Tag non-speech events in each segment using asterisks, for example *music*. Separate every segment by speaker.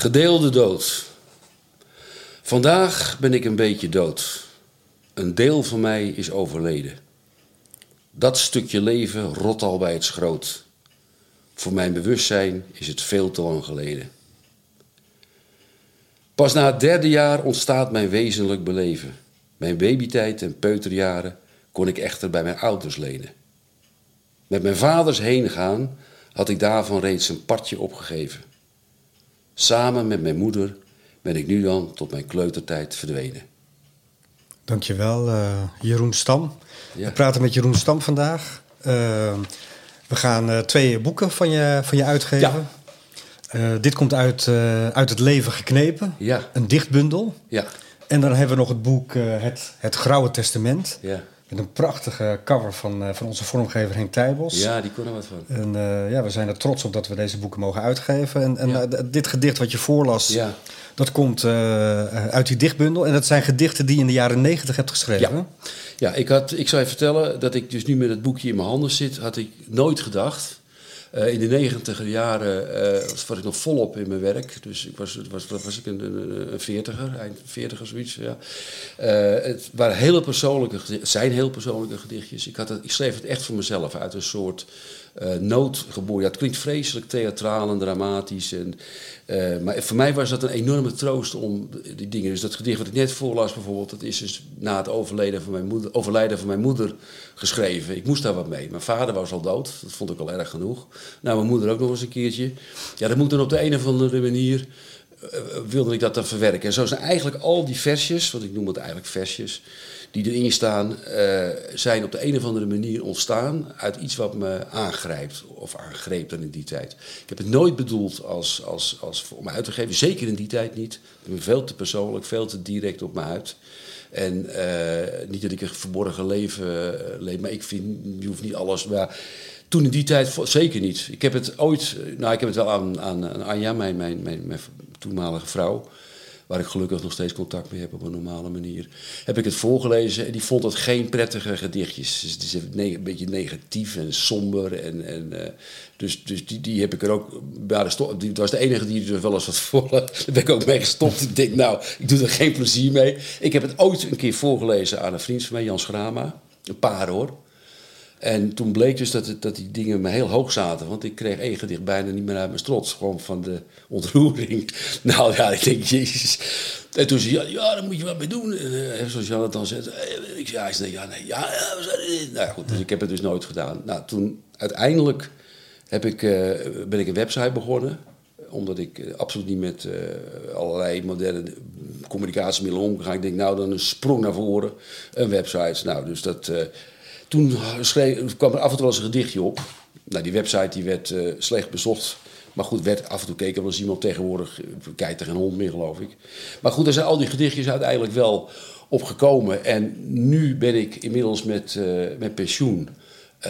Speaker 1: Gedeelde dood. Vandaag ben ik een beetje dood. Een deel van mij is overleden. Dat stukje leven rot al bij het schroot. Voor mijn bewustzijn is het veel te lang geleden. Pas na het derde jaar ontstaat mijn wezenlijk beleven. Mijn babytijd en peuterjaren kon ik echter bij mijn ouders lenen. Met mijn vaders heen gaan had ik daarvan reeds een partje opgegeven. Samen met mijn moeder ben ik nu dan tot mijn kleutertijd verdwenen.
Speaker 2: Dankjewel, uh, Jeroen Stam.
Speaker 1: Ja.
Speaker 2: We praten met Jeroen Stam vandaag. Uh, we gaan uh, twee boeken van je, van je uitgeven.
Speaker 1: Ja.
Speaker 2: dit komt uit, uit het leven geknepen.
Speaker 1: Ja.
Speaker 2: Een dichtbundel.
Speaker 1: Ja,
Speaker 2: En dan hebben we nog het boek het, het Grauwe Testament.
Speaker 1: ja.
Speaker 2: Met een prachtige cover van, eh, van onze vormgever Henk Tijbels.
Speaker 1: ja die kon er wat van.
Speaker 2: En eh, ja, we zijn er trots op dat we deze boeken mogen uitgeven. En, en
Speaker 1: Ja.
Speaker 2: eh, dit gedicht wat je voorlas,
Speaker 1: Ja.
Speaker 2: dat komt uit die dichtbundel. En dat zijn gedichten die je in de jaren negentig hebt geschreven.
Speaker 1: Ja. Ja, ik, had, ik zou je vertellen dat ik dus nu met het boekje in mijn handen zit, had ik nooit gedacht. Eh, in de negentiger jaren was ik nog volop in mijn werk. Dus ik was, was, was, ik een, veertiger, eind veertiger zoiets. Ja. Eh, het waren hele persoonlijke, zijn heel persoonlijke gedichtjes. Ik, had ik schreef het echt voor mezelf uit een soort eh nood geboren. Ja, het klinkt vreselijk theatraal en dramatisch. En, eh, maar voor mij was dat een enorme troost om die dingen. Dus dat gedicht wat ik net voorlas bijvoorbeeld, dat is dus na het overlijden van mijn moeder, overlijden van mijn moeder geschreven. Ik moest daar wat mee. Mijn vader was al dood, dat vond ik al erg genoeg. Nou, mijn moeder ook nog eens een keertje. Ja, dat moet dan op de een of andere manier eh, wilde ik dat dan verwerken. En zo zijn eigenlijk al die versjes, want ik noem het eigenlijk versjes, die erin staan, eh, zijn op de een of andere manier ontstaan uit iets wat me aangrijpt. Of aangreep dan in die tijd. Ik heb het nooit bedoeld als, als, als om uit te geven, zeker in die tijd niet. Ik ben veel te persoonlijk, veel te direct op me uit. En eh, niet dat ik een verborgen leven eh, leef, maar ik vind, je hoeft niet alles. Maar toen in die tijd zeker niet. Ik heb het ooit, nou ik heb het wel aan, aan, aan Anja, mijn, mijn, mijn, mijn toenmalige vrouw, waar ik gelukkig nog steeds contact mee heb op een normale manier, heb ik het voorgelezen en die vond het geen prettige gedichtjes. Dus het is een beetje negatief en somber en, en eh, dus, dus die, die heb ik er ook, ja, dat was de enige die er wel eens wat voor. *laughs* Daar ben ik ook mee gestopt. Ik denk, nou, ik doe er geen plezier mee. Ik heb het ooit een keer voorgelezen aan een vriend van mij, Jan Schrama. Een paar hoor. En toen bleek dus dat, dat die dingen me heel hoog zaten. Want ik kreeg één gedicht bijna niet meer uit mijn strot. Gewoon van de ontroering. *laughs* Nou ja, ik denk, jezus. En toen zei ja, ja, daar moet je wat mee doen. En, eh, zoals Jan het dan zegt. eh, Ik zei, hij zei, ja, nee, ja, ja. Nou goed, dus ik heb het dus nooit gedaan. Nou, toen uiteindelijk heb ik, eh, ben ik een website begonnen omdat ik absoluut niet met allerlei moderne communicatiemiddelen omga. Ik denk, nou, dan een sprong naar voren, een website. Nou, dus dat... toen schreef, kwam er af en toe wel eens een gedichtje op. Nou, die website die werd eh, slecht bezocht. Maar goed, werd af en toe. Want als iemand tegenwoordig eh, kijkt er geen hond meer, geloof ik. Maar goed, er zijn al die gedichtjes uiteindelijk wel opgekomen. En nu ben ik inmiddels met, eh, met pensioen.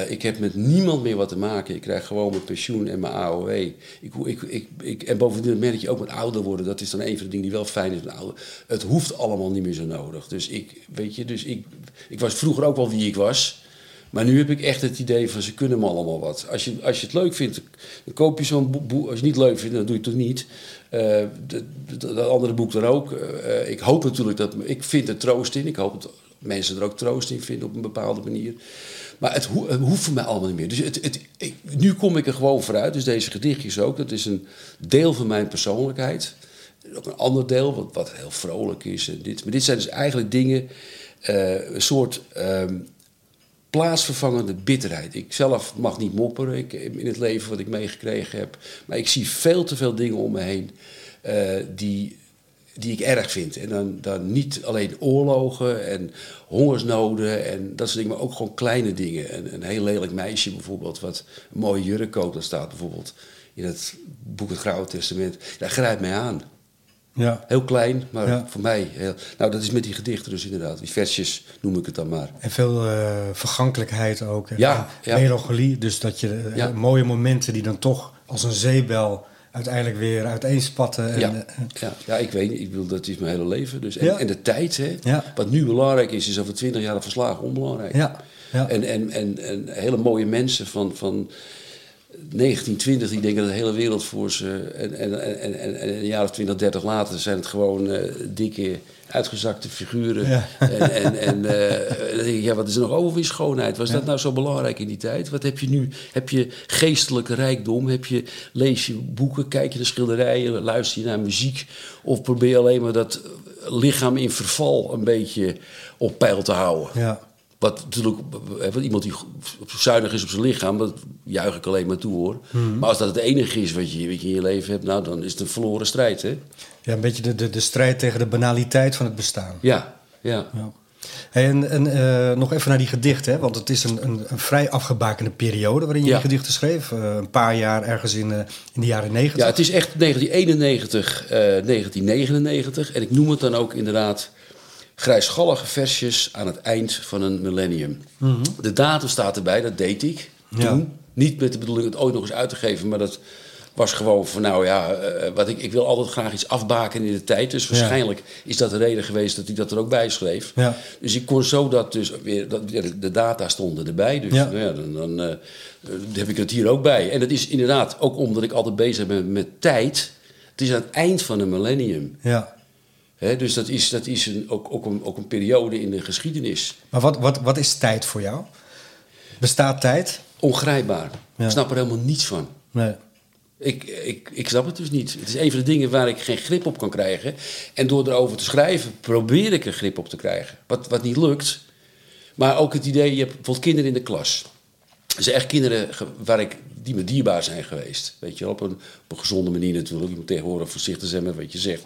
Speaker 1: Ik heb met niemand meer wat te maken. Ik krijg gewoon mijn pensioen en mijn AOW. Ik, ik, ik, ik, en bovendien merk je ook met ouder worden. Dat is dan een van de dingen die wel fijn is met ouder. Het hoeft allemaal niet meer zo nodig. Dus ik, weet je, dus ik, ik was vroeger ook wel wie ik was. Maar nu heb ik echt het idee van ze kunnen me allemaal wat. Als je, als je het leuk vindt, dan koop je zo'n boek. Als je het niet leuk vindt, dan doe je het toch niet. De- dat andere boek er ook. Eh, ik hoop natuurlijk dat... Ik vind er troost in. Ik hoop dat mensen er ook troost in vinden op een bepaalde manier. Maar het, ho- het hoeft voor mij allemaal niet meer. Dus het, het, nu kom ik er gewoon vooruit. Dus deze gedichtjes ook. Dat is een deel van mijn persoonlijkheid. Ook een ander deel, wat, wat heel vrolijk is. En dit. Maar dit zijn dus eigenlijk dingen... eh, een soort... ehm, plaatsvervangende bitterheid. Ik zelf mag niet mopperen ik, in het leven wat ik meegekregen heb. Maar ik zie veel te veel dingen om me heen eh, die, die ik erg vind. En dan, dan niet alleen oorlogen en hongersnoden en dat soort dingen, maar ook gewoon kleine dingen. Een, een heel lelijk meisje bijvoorbeeld, wat een mooie jurk koopt, dat staat bijvoorbeeld in het boek Het Grauwe Testament. Dat grijpt mij aan.
Speaker 2: Ja.
Speaker 1: Heel klein, maar
Speaker 2: Ja.
Speaker 1: voor mij heel... Nou, dat is met die gedichten dus inderdaad. Die versjes noem ik het dan maar.
Speaker 2: En veel eh, vergankelijkheid ook. En
Speaker 1: Ja, ja.
Speaker 2: Melancholie. Dus dat je eh, mooie momenten die dan toch als een zeebel uiteindelijk weer uiteenspatten. En,
Speaker 1: ja.
Speaker 2: eh,
Speaker 1: ja, ja, ik weet niet. Ik bedoel, dat is mijn hele leven. Dus. En, en de tijd, hè. Wat nu belangrijk is, is over twintig jaar de verslagen onbelangrijk.
Speaker 2: ja. ja.
Speaker 1: En, en, en, en hele mooie mensen van, van 1920, die denken dat de hele wereld voor ze. En, en, en, en, en een jaar of 20, 30 later zijn het gewoon eh, dikke, uitgezakte figuren.
Speaker 2: Ja.
Speaker 1: En, en, en eh, dan denk ik, ja, wat is er nog over in schoonheid? Was dat nou zo belangrijk in die tijd? Wat heb je nu? Heb je geestelijke rijkdom? Heb je, lees je boeken, kijk je naar schilderijen, luister je naar muziek? Of probeer je alleen maar dat lichaam in verval een beetje op peil te houden?
Speaker 2: Ja.
Speaker 1: Wat natuurlijk, wat iemand die zuinig is op zijn lichaam, dat juich ik alleen maar toe hoor. Maar als dat het enige is wat je, wat je in je leven hebt, nou dan is het een verloren strijd, hè?
Speaker 2: ja, een beetje de, de, de strijd tegen de banaliteit van het bestaan.
Speaker 1: Ja, ja.
Speaker 2: Ja. Hey, en en eh, nog even naar die gedichten, hè? want het is een, een, een vrij afgebakende periode waarin je
Speaker 1: Ja.
Speaker 2: die gedichten schreef. Eh, een paar jaar ergens in, eh, in de jaren negentig.
Speaker 1: Ja, het is echt 1991, eh 1999. En ik noem het dan ook inderdaad grijsgallige versjes aan het eind van een millennium. De datum staat erbij, dat deed ik
Speaker 2: Ja.
Speaker 1: toen. Niet met de bedoeling het ooit nog eens uit te geven, maar dat was gewoon van nou ja, eh, wat ik, ik wil altijd graag iets afbaken in de tijd. Dus waarschijnlijk is dat de reden geweest dat ik dat er ook bij schreef.
Speaker 2: Ja.
Speaker 1: Dus ik kon zo dat dus weer, dat, de- data stonden erbij. Dus
Speaker 2: Ja.
Speaker 1: nou ja, dan, dan eh, heb ik het hier ook bij. En dat is inderdaad ook omdat ik altijd bezig ben met tijd. Het is aan het eind van een millennium.
Speaker 2: Ja.
Speaker 1: Dus dat is, dat is een, ook, ook, een, ook een periode in de geschiedenis.
Speaker 2: Maar wat, wat, wat is tijd voor jou? Bestaat tijd?
Speaker 1: Ongrijpbaar.
Speaker 2: Ja.
Speaker 1: Ik snap er helemaal niets van.
Speaker 2: Nee.
Speaker 1: Ik, ik, ik snap het dus niet. Het is een van de dingen waar ik geen grip op kan krijgen. En door erover te schrijven probeer ik er grip op te krijgen. Wat, wat niet lukt. Maar ook het idee, je hebt bijvoorbeeld kinderen in de klas. Dat zijn echt kinderen waar ik, die me dierbaar zijn geweest. Weet je, op een, op een gezonde manier natuurlijk. Je moet tegenwoordig voorzichtig zijn met wat je zegt.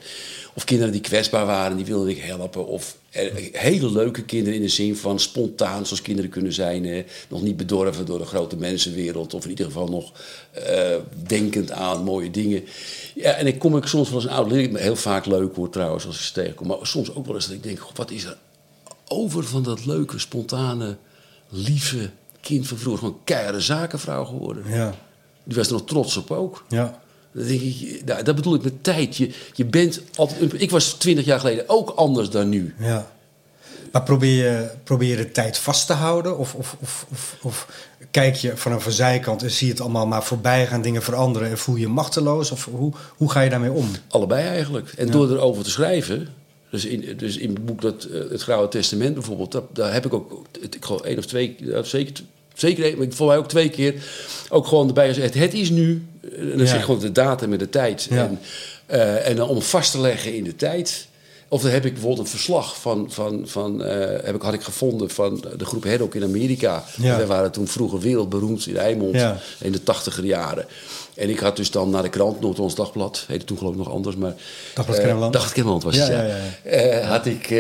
Speaker 1: Of kinderen die kwetsbaar waren, die wilde ik helpen. Of eh, hele leuke kinderen in de zin van spontaan, zoals kinderen kunnen zijn. eh, nog niet bedorven door de grote mensenwereld. Of in ieder geval nog eh, denkend aan mooie dingen. Ja, en ik kom ik soms wel eens een oud leerling. Heel vaak leuk hoor trouwens, als ik ze tegenkom. Maar soms ook wel eens dat ik denk, wat is er over van dat leuke, spontane, lieve kind van vroeger. Gewoon keiharde zakenvrouw geworden.
Speaker 2: Ja.
Speaker 1: Die was er nog trots op ook.
Speaker 2: Ja.
Speaker 1: Dan denk ik, nou, dat bedoel ik met tijd. Je, je bent altijd, ik was twintig jaar geleden ook anders dan nu.
Speaker 2: Ja. Maar probeer je, probeer je de tijd vast te houden? Of, of, of, of, of kijk je vanaf een zijkant en zie je het allemaal maar voorbij gaan, dingen veranderen en voel je je machteloos? Of hoe, hoe ga je daarmee om?
Speaker 1: Allebei eigenlijk. En door erover te schrijven, dus in, dus in het boek dat, eh, Het Grauwe Testament bijvoorbeeld, dat, daar heb ik ook, het- ik geloof één of twee, zeker, zeker maar voor mij ook twee keer, ook gewoon erbij gezegd, het is nu. En dan
Speaker 2: Ja.
Speaker 1: zeg ik gewoon de datum en de tijd.
Speaker 2: Ja.
Speaker 1: En, eh, en dan om vast te leggen in de tijd. Of dan heb ik bijvoorbeeld een verslag van, van, van eh, heb ik, had ik gevonden van de groep Haddock in Amerika.
Speaker 2: Ja.
Speaker 1: Wij waren toen vroeger wereldberoemd in Eimond
Speaker 2: Ja.
Speaker 1: in de tachtiger jaren. En ik had dus dan naar de krant, Noord-Ons Dagblad, heette toen geloof ik nog anders, maar...
Speaker 2: Dagblad
Speaker 1: eh,
Speaker 2: Kennemerland?
Speaker 1: Dagblad Kennemerland was het,
Speaker 2: Ja,
Speaker 1: ja.
Speaker 2: ja, ja,
Speaker 1: Eh, had ik,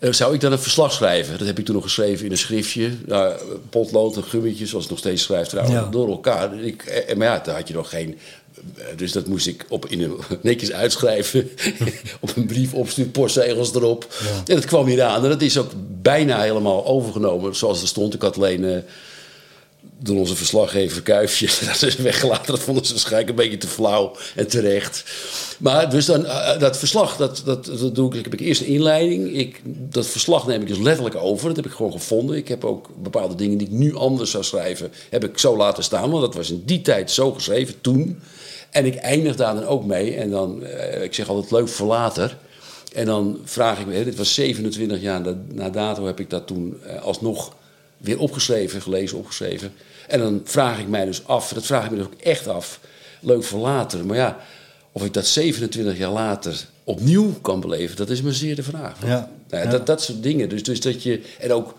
Speaker 1: zou ik dan een verslag schrijven? Dat heb ik toen nog geschreven in een schriftje. Nou, potlood en gummetje, zoals het nog steeds trouwens,
Speaker 2: Ja.
Speaker 1: door elkaar. Ik, maar ja, daar had je nog geen... eh, Dus dat moest ik op, in een, *laughs* netjes uitschrijven. *laughs* op een brief opsturen, postzegels erop. En dat kwam hier aan. En dat is ook bijna helemaal overgenomen zoals er stond. Ik had alleen... eh, door onze verslaggever Kuifje. *laughs* Dat is weggelaten. Dat vonden ze waarschijnlijk een beetje te flauw en terecht. Maar dus dan, eh, dat verslag, dat, dat, dat doe ik. Ik heb ik eerst een inleiding. Ik, dat verslag neem ik dus letterlijk over. Dat heb ik gewoon gevonden. Ik heb ook bepaalde dingen die ik nu anders zou schrijven, heb ik zo laten staan. Want dat was in die tijd zo geschreven, toen. En ik eindig daar dan ook mee. En dan, eh, ik zeg altijd leuk voor later. En dan vraag ik me, dit was 27 jaar na, na dato, heb ik dat toen eh, alsnog weer opgeschreven, gelezen, opgeschreven. En dan vraag ik mij dus af, dat vraag ik me dus ook echt af, leuk voor later. Maar ja, of ik dat 27 jaar later opnieuw kan beleven, dat is me zeer de vraag.
Speaker 2: Ja,
Speaker 1: Nou,
Speaker 2: ja.
Speaker 1: Dat, dat soort dingen. Dus, dus dat je, en ook,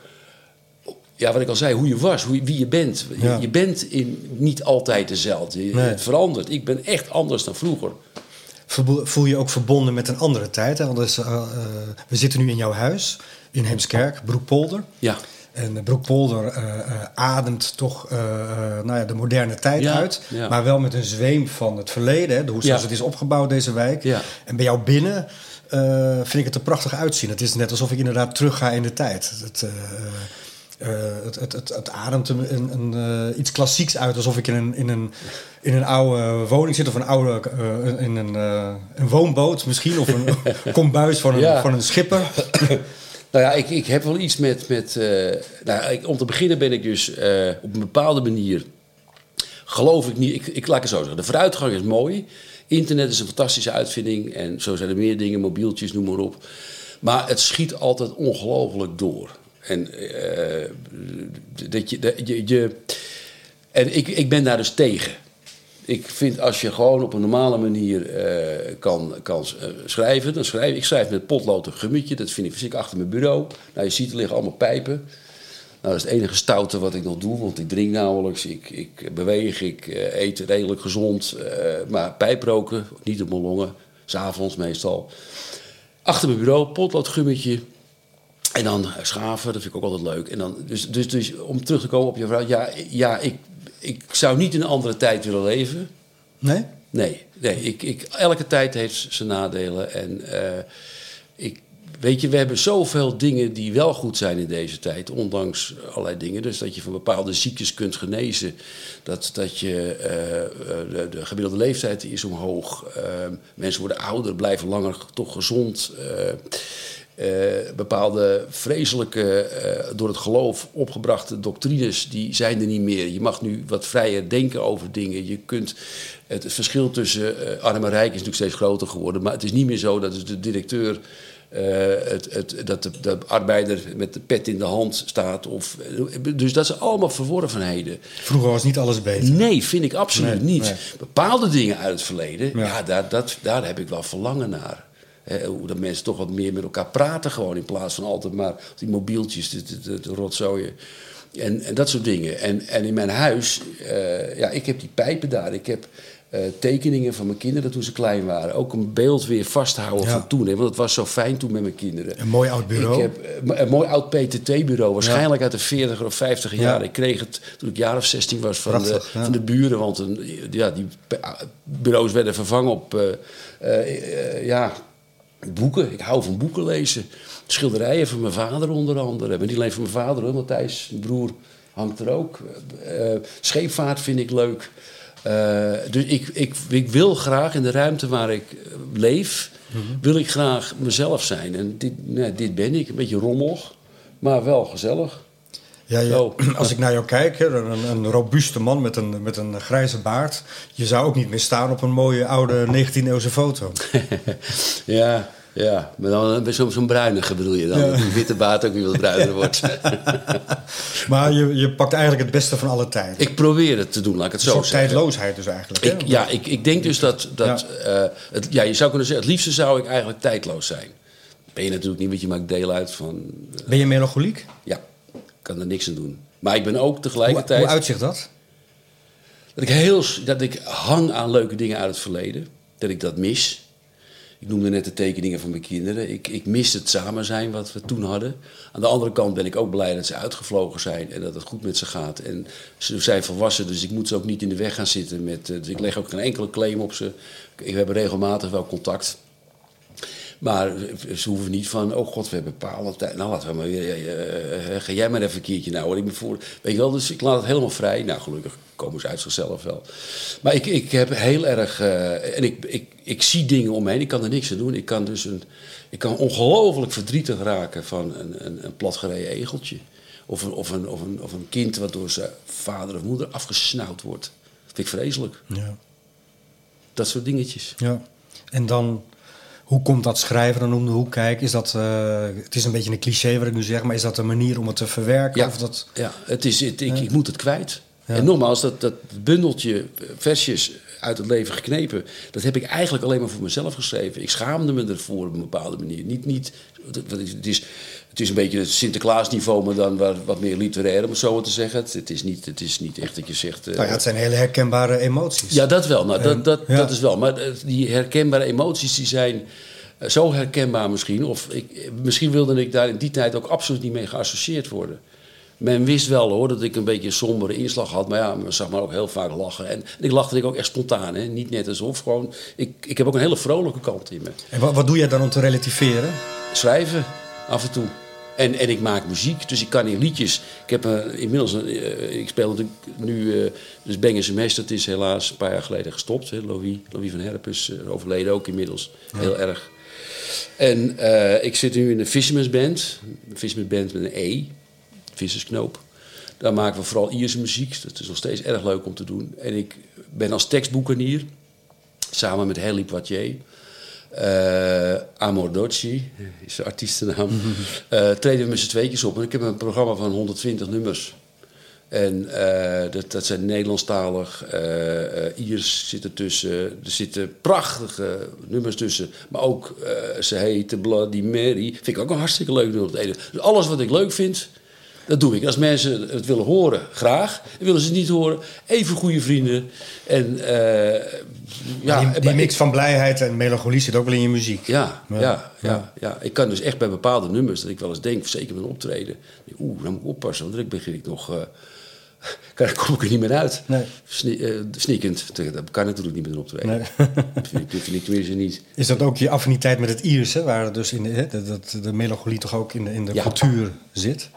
Speaker 1: ja, wat ik al zei, hoe je was, hoe, wie je bent. Je,
Speaker 2: Ja.
Speaker 1: je bent in, niet altijd dezelfde. Je,
Speaker 2: Nee.
Speaker 1: Het verandert. Ik ben echt anders dan vroeger.
Speaker 2: Voel je ook verbonden met een andere tijd? Hè? Want dus, eh, eh, we zitten nu in jouw huis in Heemskerk, Broekpolder.
Speaker 1: Ja.
Speaker 2: En Broekpolder eh, ademt toch nou ja, de moderne tijd
Speaker 1: Ja,
Speaker 2: uit.
Speaker 1: ja.
Speaker 2: Maar wel met een zweem van het verleden. Hè? de- Hoe zoals het is opgebouwd, deze wijk. En bij jou binnen vind ik het er prachtig uitzien. Het is net alsof ik inderdaad terug ga in de tijd. Het, eh, het, het, het, het ademt een, een, een, eh, iets klassieks uit. Alsof ik in een, in, een, in een oude woning zit. Of een oude eh, in een, een woonboot misschien. Of een *laughs* kombuis van een,
Speaker 1: Ja.
Speaker 2: van een schipper. *laughs*
Speaker 1: Nou ja, ik, ik heb wel iets met. met nou, ik, om te beginnen ben ik dus op een bepaalde manier geloof ik niet. Ik, ik laat het zo zeggen. De vooruitgang is mooi. Internet is een fantastische uitvinding. En zo zijn er meer dingen, mobieltjes, noem maar op. Maar het schiet altijd ongelooflijk door. En, eh, dat je, je, en ik, ik ben daar dus tegen. Ik vind als je gewoon op een normale manier uh, kan, kan uh, schrijven, dan schrijf ik schrijf met potlood een gummetje. Dat vind ik fysiek achter mijn bureau. Nou, je ziet er liggen allemaal pijpen. Nou, dat is het enige stoute wat ik nog doe, want ik drink nauwelijks, ik, ik beweeg, ik eet redelijk gezond. maar pijproken, niet op mijn longen, s'avonds meestal. Achter mijn bureau, potloodgummetje. En dan schaven, dat vind ik ook altijd leuk. En dan, dus, dus, dus om terug te komen op je vraag, ja, ja ik, ik zou niet in een andere tijd willen leven.
Speaker 2: Nee?
Speaker 1: Nee, nee ik, ik, elke tijd heeft zijn nadelen. En uh, ik, weet je, we hebben zoveel dingen die wel goed zijn in deze tijd, ondanks allerlei dingen. Dus dat je van bepaalde ziektes kunt genezen. Dat, dat je, uh, de, de, gemiddelde leeftijd is omhoog. Uh, mensen worden ouder, blijven langer toch gezond. Uh, bepaalde vreselijke, uh, door het geloof opgebrachte doctrines, die zijn er niet meer. Je mag nu wat vrijer denken over dingen. Je kunt, het, verschil tussen uh, arm en rijk is natuurlijk steeds groter geworden. Maar het is niet meer zo dat de directeur, het, het, dat de, de, arbeider met de pet in de hand staat. Of, dus dat zijn allemaal verworvenheden.
Speaker 2: Vroeger was niet alles beter.
Speaker 1: Nee, vind ik absoluut nee, niet. Nee. Bepaalde dingen uit het verleden, ja. ja daar, dat, daar heb ik wel verlangen naar. Hoe dat mensen toch wat meer met elkaar praten gewoon in plaats van altijd maar die mobieltjes, de, de rotzooien. En, en, dat soort dingen. En, en in mijn huis, uh, ja, ik heb die pijpen daar. Ik heb uh, tekeningen van mijn kinderen toen ze klein waren. Ook een beeld weer vasthouden ja. van toen. Hè, want het was zo fijn toen met mijn kinderen.
Speaker 2: Een mooi oud bureau.
Speaker 1: Ik heb uh, een mooi oud PTT-bureau. Waarschijnlijk ja. uit de 40 of 50 jaren. Ik kreeg het toen ik jaar of 16 was van, Prachtig, de, van de buren. Want een, ja, die bureaus werden vervangen op... ja, boeken. Ik hou van boeken lezen. Schilderijen van mijn vader onder andere. Maar niet alleen van mijn vader, hoor. Matthijs, mijn broer, hangt er ook. Uh, scheepvaart vind ik leuk. Uh, dus ik, ik, ik wil graag in de ruimte waar ik leef, mm -hmm. wil ik graag mezelf zijn. En dit, nee, dit ben ik. Een beetje rommelig, maar wel gezellig.
Speaker 2: Ja, ja, *clears throat* als ik naar jou kijk, een, een robuuste man met een, met een grijze baard. Je zou ook niet meer staan op een mooie oude 19e-eeuwse foto. *laughs*
Speaker 1: ja, ja, maar dan zo'n zo bruinige bedoel je dan. Ja. Dat die witte baard ook weer wat bruiner wordt. *laughs*
Speaker 2: maar je, je pakt eigenlijk het beste van alle tijden.
Speaker 1: Ik probeer het te doen, laat ik het zo zeggen.
Speaker 2: tijdloosheid dus eigenlijk.
Speaker 1: Ik, ja, ik, ik denk dus dat... dat ja. Uh, het, ja, je zou kunnen zeggen, het liefste zou ik eigenlijk tijdloos zijn. Ben je natuurlijk niet, want je maakt deel uit van...
Speaker 2: Uh, ben je melancholiek?
Speaker 1: Ja kan er niks aan doen. Maar ik ben ook tegelijkertijd.
Speaker 2: Hoe, hoe uitzicht dat?
Speaker 1: Dat ik, heel, dat ik hang aan leuke dingen uit het verleden. Dat ik dat mis. Ik noemde net de tekeningen van mijn kinderen. Ik, ik mis het samen zijn wat we toen hadden. Aan de andere kant ben ik ook blij dat ze uitgevlogen zijn en dat het goed met ze gaat. En ze zijn volwassen, dus ik moet ze ook niet in de weg gaan zitten. Met, dus ik leg ook geen enkele claim op ze. We hebben regelmatig wel contact. Maar ze hoeven niet van, oh god, we hebben bepaalde tijd. Nou, laten we maar weer, uh, ga jij maar even een keertje nou. Ik ben voor, weet je wel, dus ik laat het helemaal vrij. Nou, gelukkig komen ze uit zichzelf wel. Maar ik, ik heb heel erg, uh, en ik, ik, ik zie dingen om me heen, ik kan er niks aan doen. Ik kan dus een, ik kan ongelooflijk verdrietig raken van een, een, een platgereden egeltje. Of een, of, een, of, een, of een kind wat door zijn vader of moeder afgesnauwd wordt. Dat vind ik vreselijk.
Speaker 2: Ja.
Speaker 1: Dat soort dingetjes.
Speaker 2: Ja. En dan hoe komt dat schrijven dan om de hoek kijken? Is dat, uh, het is een beetje een cliché wat ik nu zeg, maar is dat een manier om het te verwerken?
Speaker 1: Ja,
Speaker 2: of dat...
Speaker 1: ja het is, het, ik, ik moet het kwijt. Ja. En nogmaals, dat, dat bundeltje versjes uit het leven geknepen, dat heb ik eigenlijk alleen maar voor mezelf geschreven. Ik schaamde me ervoor op een bepaalde manier. Niet, niet, het, is, het is een beetje het Sinterklaasniveau, maar dan wat, wat meer literair, om het zo te zeggen. Het, het, is niet, het is niet echt dat je zegt... Uh,
Speaker 2: nou ja, het zijn hele herkenbare emoties.
Speaker 1: Ja, dat wel. Nou, dat, dat, ja. dat is wel. Maar die herkenbare emoties die zijn zo herkenbaar misschien. Of ik, misschien wilde ik daar in die tijd ook absoluut niet mee geassocieerd worden. Men wist wel hoor dat ik een beetje een sombere inslag had. Maar ja, men zag me ook heel vaak lachen. En, en ik lachte ik ook echt spontaan. Hè? Niet net alsof. Gewoon, ik, ik heb ook een hele vrolijke kant in me.
Speaker 2: En wat, wat doe jij dan om te relativeren?
Speaker 1: Schrijven, af en toe. En, en ik maak muziek, dus ik kan in liedjes. Ik heb uh, inmiddels, uh, ik speel natuurlijk nu, uh, dus Beng semester, dat is helaas een paar jaar geleden gestopt. Hè. Louis, Louis van Herp is overleden ook inmiddels, ja. heel erg. En ik zit nu in de Fisherman's Band, een Fisherman's Band met een E, vissersknoop. Daar maken we vooral Ierse muziek. Dat is nog steeds erg leuk om te doen. En ik ben als tekstboekenier, samen met Helly Poitier... Uh, Amor Dolci is de artiestennaam. uh, *laughs* treden we met z'n tweetjes op. En ik heb een programma van 120 nummers. En uh, dat, dat zijn Nederlandstalig, Iers zitten tussen. Er zitten prachtige nummers tussen. Maar ook Ze heette Bloody Mary. Vind ik ook een hartstikke leuk nummer. Dus alles wat ik leuk vind, dat doe ik. Als mensen het willen horen, graag. En willen ze het niet horen, even goede vrienden. En, uh,
Speaker 2: ja, die, die mix van blijheid en melancholie zit ook wel in je muziek.
Speaker 1: Ja, ja, ja, ja, ja. Ik kan dus echt bij bepaalde nummers, dat ik wel eens denk, zeker met een optreden. Oeh, dan moet ik oppassen, want dan begin ik nog... *laughs* Uh, daar kom ik er niet meer uit. Nee. uh, sneakend. Dat kan natuurlijk niet met een optreden. Nee. dat, vind ik, vind tenminste niet.
Speaker 2: Is dat ook je affiniteit met het Ierse, waar dus in de, dat, de melancholie toch ook in de, in de cultuur zit?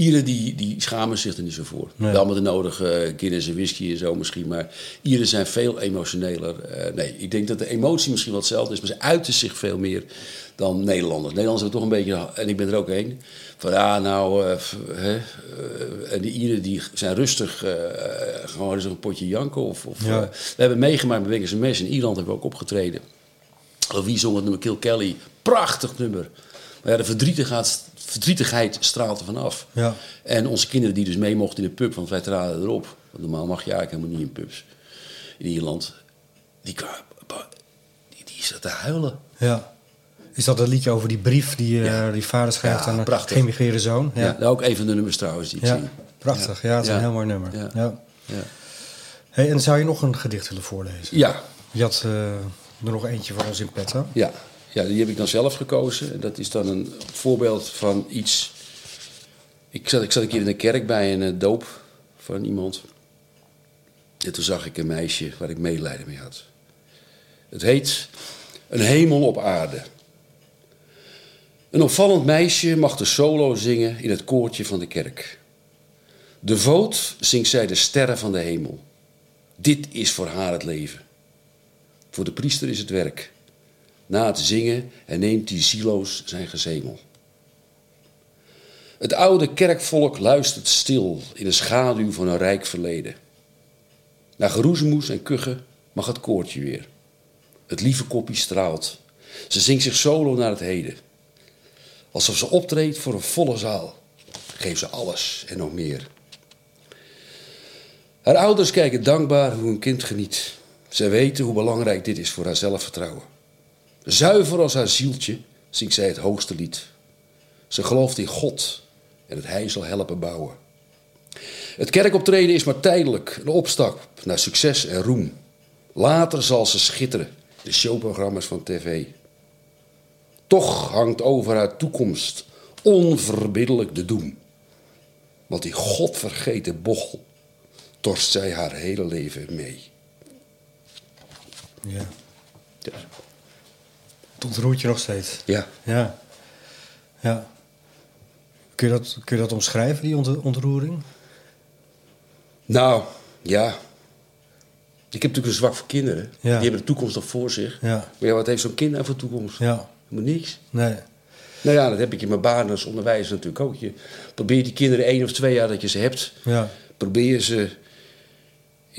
Speaker 1: Ieren die, die schamen zich er niet zo voor. Nee. Wel met de nodige uh, Guinness en whisky en zo misschien. Maar Ieren zijn veel emotioneler. Uh, nee, ik denk dat de emotie misschien wel hetzelfde is. Maar ze uiten zich veel meer dan Nederlanders. Nederlanders hebben toch een beetje, en ik ben er ook een. Van ja, nou, uh, hè, en de Ieren die zijn rustig. gewoon eens een potje janken. Of, of ja. we hebben meegemaakt met en Mes. In Ierland hebben we ook opgetreden. Wie zong het nummer Kill Kelly? Prachtig nummer. Maar ja, de verdrietigheid, verdrietigheid straalt er vanaf. Ja. En onze kinderen die dus mee mochten in de pub, want wij traden erop. Want normaal mag je eigenlijk helemaal niet in pubs. In Ierland. Die, die, die zat te huilen.
Speaker 2: Ja. Is dat een liedje over die brief die, uh, die vader schrijft aan een geëmigreerde zoon?
Speaker 1: Ja. ja, ook een van de nummers trouwens die ik
Speaker 2: ja.
Speaker 1: zie.
Speaker 2: Prachtig, ja, het is een heel mooi nummer. Ja. Ja. Hey, en zou je nog een gedicht willen voorlezen?
Speaker 1: Ja.
Speaker 2: Je had uh, er nog eentje voor ons in petto.
Speaker 1: Ja. Ja, die heb ik dan zelf gekozen. Dat is dan een voorbeeld van iets. Ik zat, ik zat een keer in een kerk bij een uh, doop van iemand. En toen zag ik een meisje waar ik medelijden mee had. Het heet Een hemel op aarde. Een opvallend meisje mag de solo zingen in het koortje van de kerk. De voot zingt zij de sterren van de hemel. Dit is voor haar het leven. Voor de priester is het werk. Na het zingen en neemt die zieloos zijn gezemel. Het oude kerkvolk luistert stil in de schaduw van een rijk verleden. Na geroezemoes en kuchen mag het koortje weer. Het lieve koppie straalt. Ze zingt zich solo naar het heden. Alsof ze optreedt voor een volle zaal. Geeft ze alles en nog meer. Haar ouders kijken dankbaar hoe hun kind geniet. Ze weten hoe belangrijk dit is voor haar zelfvertrouwen. Zuiver als haar zieltje zingt zij het hoogste lied. Ze gelooft in God en het hij zal helpen bouwen. Het kerkoptreden is maar tijdelijk, een opstap naar succes en roem. Later zal ze schitteren, de showprogramma's van tv. Toch hangt over haar toekomst onverbiddelijk de doem. Want die godvergeten bochel torst zij haar hele leven mee.
Speaker 2: Ja. ja. Het ontroert je nog steeds.
Speaker 1: Ja.
Speaker 2: Ja. ja. Kun, je dat, kun je dat omschrijven, die ontroering?
Speaker 1: Nou, ja. Ik heb natuurlijk een zwak voor kinderen. Die hebben de toekomst nog voor zich. Ja. Maar ja, wat heeft zo'n kind nou voor toekomst? Ja. Helemaal niks.
Speaker 2: Nee.
Speaker 1: Nou ja, dat heb ik in mijn baan als onderwijzer natuurlijk ook. Je probeert die kinderen één of twee jaar dat je ze hebt... Ja. probeer ze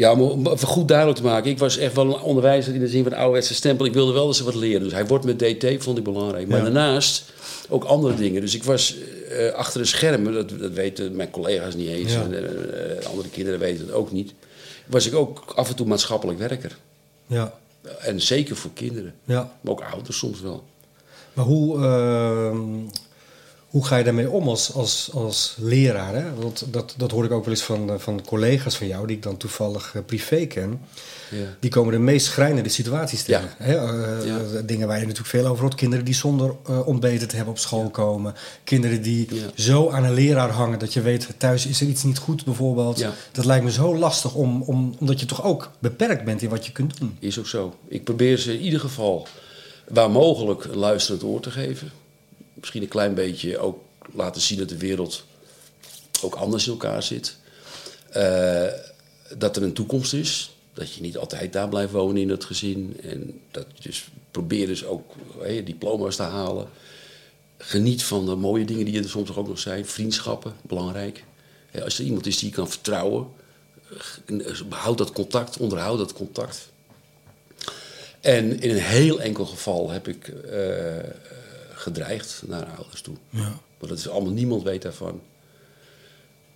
Speaker 1: ja, om even goed duidelijk te maken. Ik was echt wel een onderwijzer in de zin van ouderwetse stempel. Ik wilde wel dat ze wat leren. Dus hij wordt met DT, vond ik belangrijk. Maar daarnaast ook andere dingen. Dus ik was uh, achter de schermen, dat, dat weten mijn collega's niet eens. En, uh, andere kinderen weten het ook niet. Was ik ook af en toe maatschappelijk werker. Ja. En zeker voor kinderen. Ja. Maar ook ouders soms wel.
Speaker 2: Maar hoe, uh, hoe ga je daarmee om als, als, als leraar? Hè? Want dat, dat hoor ik ook wel eens van, van collega's van jou, die ik dan toevallig uh, privé ken. Ja. Die komen de meest schrijnende situaties tegen. Ja. Hè? Uh, ja. Dingen waar je natuurlijk veel over hoort. Kinderen die zonder uh, ontbeten te hebben op school komen. Kinderen die zo aan een leraar hangen dat je weet, thuis is er iets niet goed bijvoorbeeld. Dat lijkt me zo lastig, om, om, omdat je toch ook beperkt bent in wat je kunt doen.
Speaker 1: Is ook zo. Ik probeer ze in ieder geval waar mogelijk luisterend oor te geven misschien een klein beetje ook laten zien dat de wereld ook anders in elkaar zit. Uh, dat er een toekomst is. Dat je niet altijd daar blijft wonen in het gezin. En dat je dus probeer dus ook hey, diploma's te halen. Geniet van de mooie dingen die er soms ook nog zijn. Vriendschappen, belangrijk. Als er iemand is die je kan vertrouwen, eh, houd dat contact, onderhoud dat contact. En in een heel enkel geval heb ik eh, eh, gedreigd naar ouders toe.
Speaker 2: Ja.
Speaker 1: Maar dat is allemaal, niemand weet daarvan.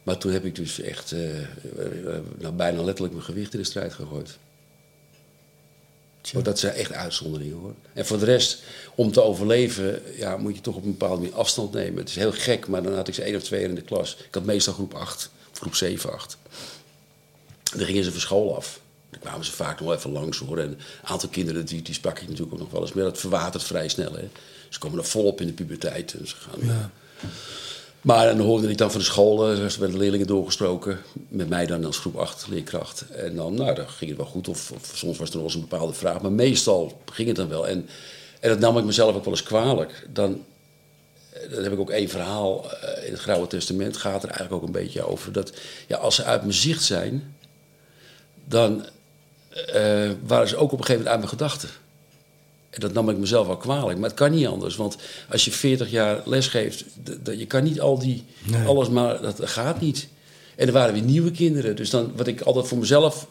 Speaker 1: Maar toen heb ik dus echt eh, eh, eh, nou, bijna letterlijk mijn gewicht in de strijd gegooid. Dat zijn echt uitzonderingen hoor. En voor de rest, om te overleven, ja, moet je toch op een bepaalde manier afstand nemen. Het is heel gek, maar dan had ik ze één of twee jaar in de klas. Ik had meestal groep 8, of groep 7, 8. Dan gingen ze van school af. Dan kwamen ze vaak nog even langs hoor. En een aantal kinderen, die, die sprak ik natuurlijk ook nog wel eens. Maar dat verwatert vrij snel. Hè. Ze komen er volop in de puberteit. En ze gaan,
Speaker 2: Ja.
Speaker 1: maar dan hoorde ik dan van de school, eh, er werden leerlingen doorgesproken. Met mij dan als groep 8 leerkracht. En dan, nou, dan ging het wel goed. Of, of soms was er nog eens een bepaalde vraag. Maar meestal ging het dan wel. En, en dat nam ik mezelf ook wel eens kwalijk. Dan, eh, dan heb ik ook één verhaal eh, in het Grauwe Testament. Gaat er eigenlijk ook een beetje over. Dat ja, als ze uit mijn zicht zijn, dan waren ze ook op een gegeven moment uit mijn gedachten. En dat nam ik mezelf wel kwalijk. Maar het kan niet anders. Want als je 40 jaar lesgeeft, je kan niet al die,
Speaker 2: Nee.
Speaker 1: alles maar, dat gaat niet. En er waren weer nieuwe kinderen. Dus dan, wat ik altijd voor mezelf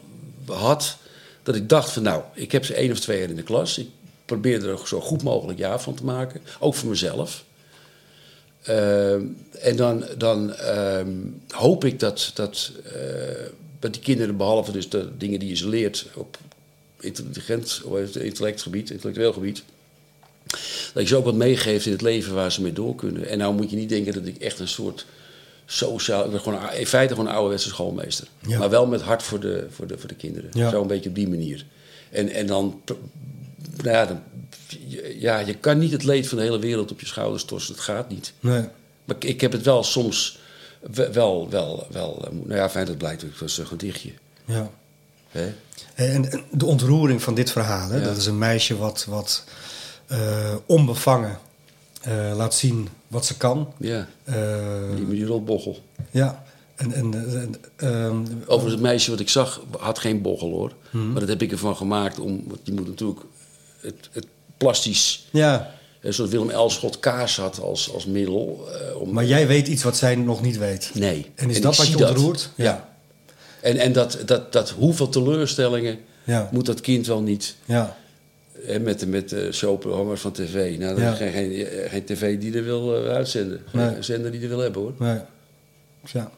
Speaker 1: had, dat ik dacht van nou, ik heb ze één of twee jaar in de klas. Ik probeer er zo goed mogelijk jaar van te maken. Ook voor mezelf. Ehm, en dan, dan ehm, hoop ik dat, dat, dat die kinderen, behalve dus de dingen die je ze leert op intelligent, of intellectgebied, intellectueel gebied, dat ik ze ook wat meegeef in het leven waar ze mee door kunnen. En nou moet je niet denken dat ik echt een soort sociaal, ik ben gewoon in feite gewoon een ouderwetse schoolmeester.
Speaker 2: Ja.
Speaker 1: Maar wel met hart voor de, voor de, voor de kinderen.
Speaker 2: Ja.
Speaker 1: Zo een beetje op die manier. En, en dan, nou ja, dan, ja, je kan niet het leed van de hele wereld op je schouders torsen. Dat gaat niet.
Speaker 2: Nee.
Speaker 1: Maar ik, ik heb het wel soms wel, wel, wel, eh, nou ja, fijn dat blijkt, het was een gedichtje.
Speaker 2: Ja.
Speaker 1: Hè?
Speaker 2: En en de ontroering van dit verhaal, hè?
Speaker 1: Ja.
Speaker 2: dat is een meisje wat, wat eh, onbevangen eh, laat zien wat ze kan.
Speaker 1: Ja,
Speaker 2: Eh,
Speaker 1: die, die rotbochel.
Speaker 2: ja, en, en, en, ehm,
Speaker 1: Overigens, het meisje wat ik zag had geen bochel hoor.
Speaker 2: Mhm.
Speaker 1: Maar dat heb ik ervan gemaakt, om, want je moet natuurlijk het, het plastisch,
Speaker 2: ja,
Speaker 1: eh, zoals Willem Elschot kaas had als, als middel. eh, om,
Speaker 2: maar jij weet iets wat zij nog niet weet.
Speaker 1: nee.
Speaker 2: En is
Speaker 1: ik
Speaker 2: dat wat je ontroert?
Speaker 1: Ja. En, en dat, dat, dat hoeveel teleurstellingen
Speaker 2: Ja.
Speaker 1: moet dat kind wel niet
Speaker 2: Ja,
Speaker 1: hè, met, de- met de showprogramma's van tv. Nou, dat
Speaker 2: Ja.
Speaker 1: is geen, geen, geen tv die er wil eh, uitzenden. Geen
Speaker 2: Nee.
Speaker 1: zender die er wil hebben hoor.
Speaker 2: nee. ja,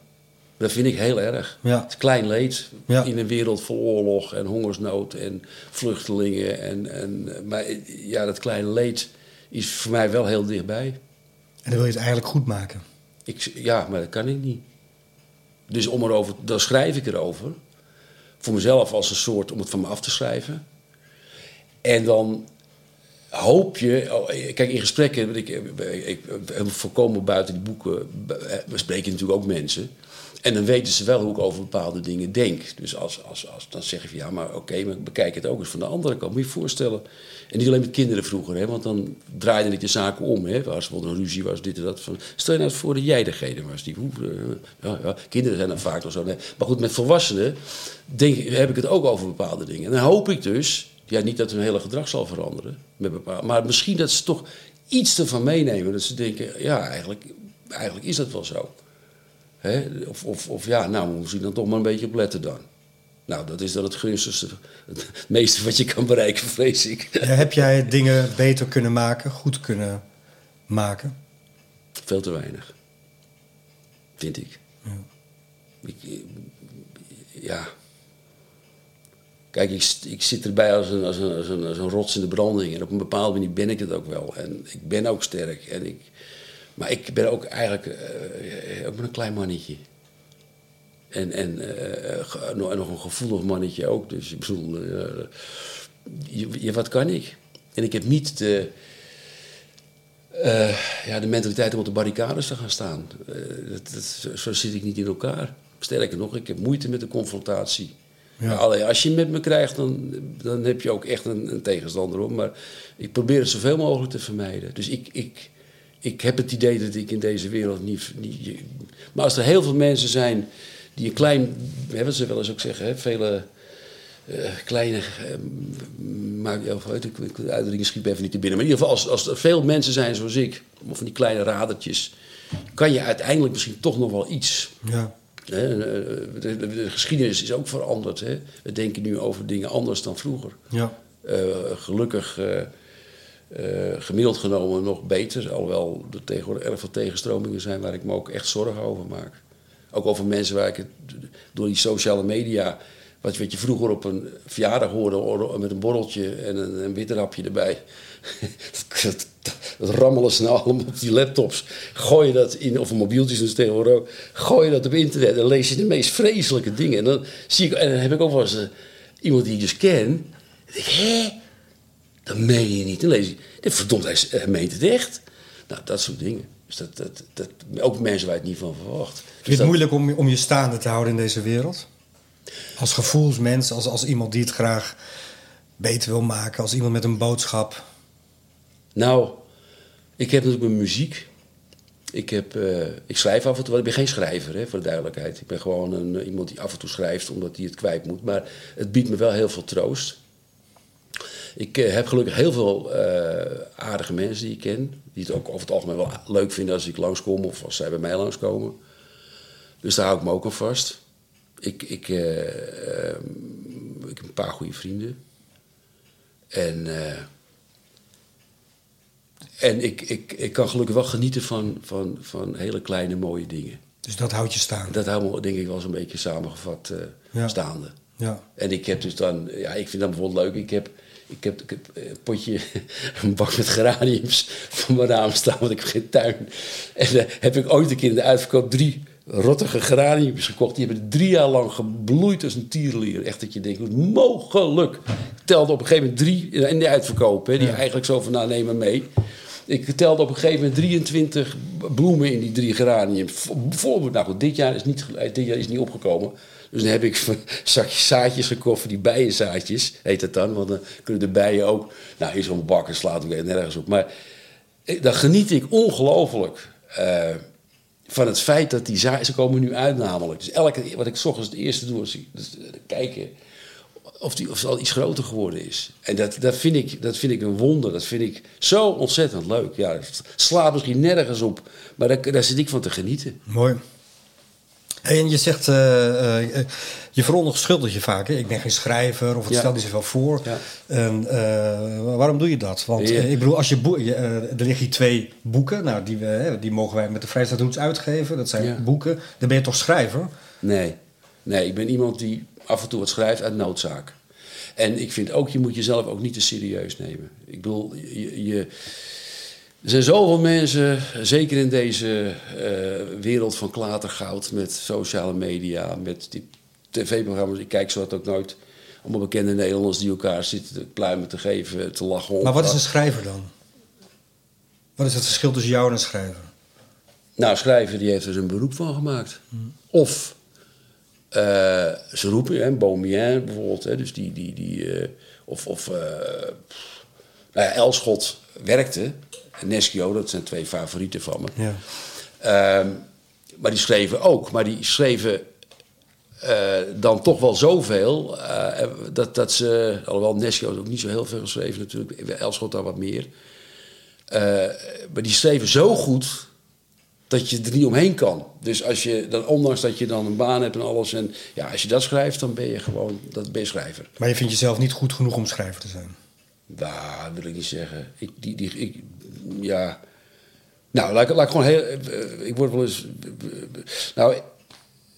Speaker 1: Dat vind ik heel erg.
Speaker 2: Ja.
Speaker 1: Het klein leed
Speaker 2: Ja.
Speaker 1: in een wereld vol oorlog en hongersnood en vluchtelingen. En, en, maar ja, dat kleine leed is voor mij wel heel dichtbij.
Speaker 2: en dan wil je het eigenlijk goed maken.
Speaker 1: Ik, ja, maar dat kan ik niet. Dus om erover, dan schrijf ik erover. Voor mezelf als een soort om het van me af te schrijven. En dan hoop je. oh, Kijk, in gesprekken. Ik, ik, voorkomen buiten die boeken. We spreken natuurlijk ook mensen. En dan weten ze wel hoe ik over bepaalde dingen denk. Dus als, als, als, dan zeg je ja, maar oké, maar bekijk het ook eens van de andere kant. Moet je voorstellen. En niet alleen met kinderen vroeger, hè, want dan draaide ik de zaken om. Hè, als er een ruzie was, dit en dat. Van, stel je nou voor dat jij degene was. Die, hoe, eh, ja, ja, kinderen zijn dan vaak nog zo. Maar goed, met volwassenen denk, heb ik het ook over bepaalde dingen. En dan hoop ik dus, ja, niet dat hun hele gedrag zal veranderen. Met bepaal, maar misschien dat ze toch iets ervan meenemen. Dat ze denken, ja, eigenlijk, eigenlijk is dat wel zo. Hè? Of, of, of ja, nou, we misschien dan toch maar een beetje op letten dan. Nou, dat is dan het gunstigste, het meeste wat je kan bereiken, vrees ik.
Speaker 2: Ja, heb jij dingen beter kunnen maken, goed kunnen maken?
Speaker 1: Veel te weinig. Vind ik.
Speaker 2: Ja.
Speaker 1: ik eh, ja. Kijk, ik, ik zit erbij als een, als, een, als, een, als een rots in de branding. En op een bepaalde manier ben ik het ook wel. En ik ben ook sterk. En ik, maar ik ben ook eigenlijk eh, ook maar een klein mannetje. En, en eh, ge- nog, een gevoelig mannetje ook. Dus ik bedoel, eh, je, je- wat kan ik? En ik heb niet de, eh, ja, de mentaliteit om op de barricades te gaan staan. Eh, dat, dat, zo- zit ik niet in elkaar. Sterker nog, ik heb moeite met de confrontatie.
Speaker 2: Ja.
Speaker 1: Als je met me krijgt, dan, dan heb je ook echt een, een tegenstander op. Maar ik probeer het zoveel mogelijk te vermijden. Dus ik, ik, ik heb het idee dat ik in deze wereld niet, niet. Maar als er heel veel mensen zijn die een klein. Wat ze wel eens ook zeggen, hè, vele. eh, kleine. eh, maar ja, weet ik, de uitdrukking schiet even niet te binnen. Maar in ieder geval, als, als er veel mensen zijn zoals ik, of van die kleine radertjes, kan je uiteindelijk misschien toch nog wel iets.
Speaker 2: Ja.
Speaker 1: Hè, de, de, de geschiedenis is ook veranderd. Hè. We denken nu over dingen anders dan vroeger.
Speaker 2: Ja.
Speaker 1: Eh, gelukkig eh, eh, gemiddeld genomen nog beter. Alhoewel er tegenwoordig erg veel tegenstromingen zijn waar ik me ook echt zorgen over maak. Ook over mensen waar ik het door die sociale media. Wat, je vroeger op een verjaardag hoorde met een borreltje en een, een witterapje erbij. *laughs* dat, rammelen ze nou allemaal op die laptops. Gooi je dat in, of mobieltjes dus tegenwoordig ook. Gooi je dat op internet en lees je de meest vreselijke dingen. En dan, zie ik, en dan heb ik ook wel eens iemand die ik dus ken. En denk ik, hè? Dat meen je niet. Dan lees je, verdomd, hij meent het echt. Nou, dat soort dingen. Dus dat, dat, dat, ook mensen waar je het niet van verwacht.
Speaker 2: Vind je
Speaker 1: Dus
Speaker 2: het moeilijk om, om je staande te houden in deze wereld? Als gevoelsmens, als, als iemand die het graag beter wil maken, als iemand met een boodschap.
Speaker 1: Nou, ik heb natuurlijk mijn muziek. Ik, heb, uh, ik schrijf af en toe, ik ben geen schrijver, hè, voor de duidelijkheid. Ik ben gewoon een, iemand die af en toe schrijft omdat hij het kwijt moet. Maar het biedt me wel heel veel troost. Ik uh, heb gelukkig heel veel aardige mensen die ik ken. Die het ook over het algemeen wel leuk vinden als ik langskom of als zij bij mij langskomen. Dus daar hou ik me ook aan vast. Ik, ik, ik heb een paar goede vrienden. En, en ik, ik, ik kan gelukkig wel genieten van, van, van hele kleine mooie dingen.
Speaker 2: Dus dat houdt je staan?
Speaker 1: Dat houdt me denk ik wel zo'n beetje samengevat ja. staande.
Speaker 2: Ja.
Speaker 1: En ik heb dus dan, ja, ik vind dat bijvoorbeeld leuk. Ik heb, ik heb, ik heb een potje, *laughs* een bak met geraniums voor mijn raam staan, want ik heb geen tuin. En dan heb ik ooit een keer in de uitverkoop drie rottige geraniums gekocht. Die hebben drie jaar lang gebloeid als een tierenlier. Echt dat je denkt, hoe mogelijk? Ik telde op een gegeven moment drie in de uitverkoop. Hè, die ja. eigenlijk zo van, nou maar mee. Ik telde op een gegeven moment 23 bloemen in die drie geraniums. Bijvoorbeeld, nou goed, dit jaar is niet, dit jaar is niet opgekomen. Dus dan heb ik *laughs* zakjes zaadjes gekocht voor die bijenzaadjes, heet het dan. Want dan kunnen de bijen ook, nou in zo'n bakken slaat ik nergens op. Maar dan geniet ik ongelooflijk uh, van het feit dat die zaadjes, ze komen nu uit namelijk. Dus elke, wat ik s ochtends het eerste doe, is dus kijken of, die, of het al iets groter geworden is. En dat, dat, vind ik, dat vind ik een wonder. Dat vind ik zo ontzettend leuk. Ja, slaat misschien nergens op, maar daar, daar zit ik van te genieten.
Speaker 2: Mooi. En je zegt, uh, uh, je verontschuldigt je vaak. Hè? Ik ben geen schrijver of het
Speaker 1: Ja.
Speaker 2: stelt niet zoveel voor.
Speaker 1: Ja.
Speaker 2: En, uh, waarom doe je dat? Want
Speaker 1: Ja.
Speaker 2: ik bedoel, als je boe- je, uh, er liggen hier twee boeken. Nou, die, die mogen wij met de Vrijstaathoeds uitgeven. Dat zijn boeken. Dan ben je toch schrijver?
Speaker 1: Nee. nee, ik ben iemand die af en toe wat schrijft uit noodzaak. En ik vind ook, je moet jezelf ook niet te serieus nemen. Ik bedoel, je, je, er zijn zoveel mensen, zeker in deze eh, wereld van klatergoud... met sociale media, met die tv-programma's. Ik kijk zo wat ook nooit. Allemaal bekende Nederlanders die elkaar zitten te pluimen te geven, te lachen.
Speaker 2: Maar wat is een schrijver dan? Wat is het verschil tussen jou en een schrijver?
Speaker 1: Nou, schrijver die heeft er zijn beroep van gemaakt.
Speaker 2: Hmm.
Speaker 1: Of eh, ze roepen, hè, bijvoorbeeld, hè, dus die, die, die, eh, of, of pff, nou ja, Elschot werkte, Neschio, dat zijn twee favorieten van me.
Speaker 2: Ja.
Speaker 1: Ehm, maar die schreven ook, maar die schreven eh, dan toch wel zoveel, eh, dat, dat ze, alhoewel Neschio ook niet zo heel veel geschreven natuurlijk, Elschot daar wat meer. Eh, maar die schreven zo goed dat je er niet omheen kan. Dus als je dan, ondanks dat je dan een baan hebt en alles, en ja, als je dat schrijft, dan ben je gewoon, dat ben je schrijver.
Speaker 2: Maar je vindt jezelf niet goed genoeg om schrijver te zijn?
Speaker 1: Nou, wil ik niet zeggen. Ik, die, die, ik, ja. Nou, laat, ik- laat ik gewoon heel. eh, Ik word wel eens. Nou,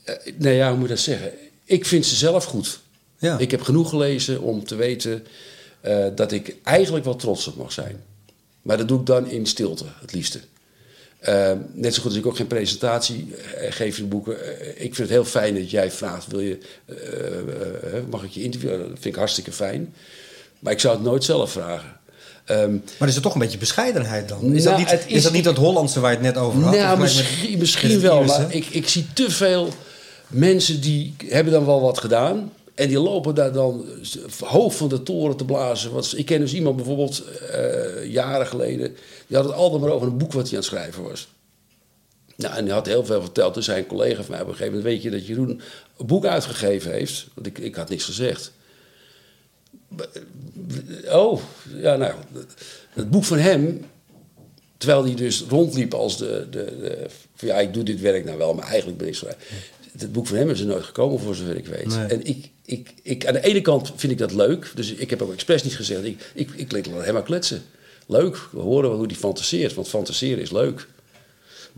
Speaker 1: eh, nee, ja, hoe moet ik dat zeggen? Ik vind ze zelf goed.
Speaker 2: Ja.
Speaker 1: Ik heb genoeg gelezen om te weten eh, dat ik eigenlijk wel trots op mag zijn. Maar dat doe ik dan in stilte, het liefste. Net zo goed als ik ook geen presentatie geef in boeken. Ik vind het heel fijn dat jij vraagt: wil je, mag ik je interviewen? Dat vind ik hartstikke fijn. Maar ik zou het nooit zelf vragen. Ehm,
Speaker 2: Maar is het toch een beetje bescheidenheid dan? Is,
Speaker 1: Nou,
Speaker 2: dat, niet,
Speaker 1: het
Speaker 2: is,
Speaker 1: is-
Speaker 2: dat niet dat Hollandse waar je het net over had?
Speaker 1: nou, misschien,
Speaker 2: met-
Speaker 1: wel,
Speaker 2: Ierse?
Speaker 1: maar ik, ik zie te veel mensen die hebben dan wel wat gedaan. En die lopen daar dan hoog van de toren te blazen. Wat, ik ken dus iemand bijvoorbeeld eh, jaren geleden. Die had het altijd maar over een boek wat hij aan het schrijven was. Nou, en hij had heel veel verteld. Toen zei een collega van mij op een gegeven moment... weet je dat Jeroen een boek uitgegeven heeft? Want ik, ik had niks gezegd. Oh, ja, nou, het boek van hem, terwijl hij dus rondliep als de, de, de van ja, ik doe dit werk nou wel, maar eigenlijk ben ik schrijver. het boek van hem is er nooit gekomen, voor zover ik weet.
Speaker 2: Nee.
Speaker 1: En ik, ik, ik, aan de ene kant vind ik dat leuk. Dus ik heb ook expres niet gezegd, ik, ik, ik laat hem maar kletsen. Leuk, we horen wel hoe die fantaseert, want fantaseren is leuk.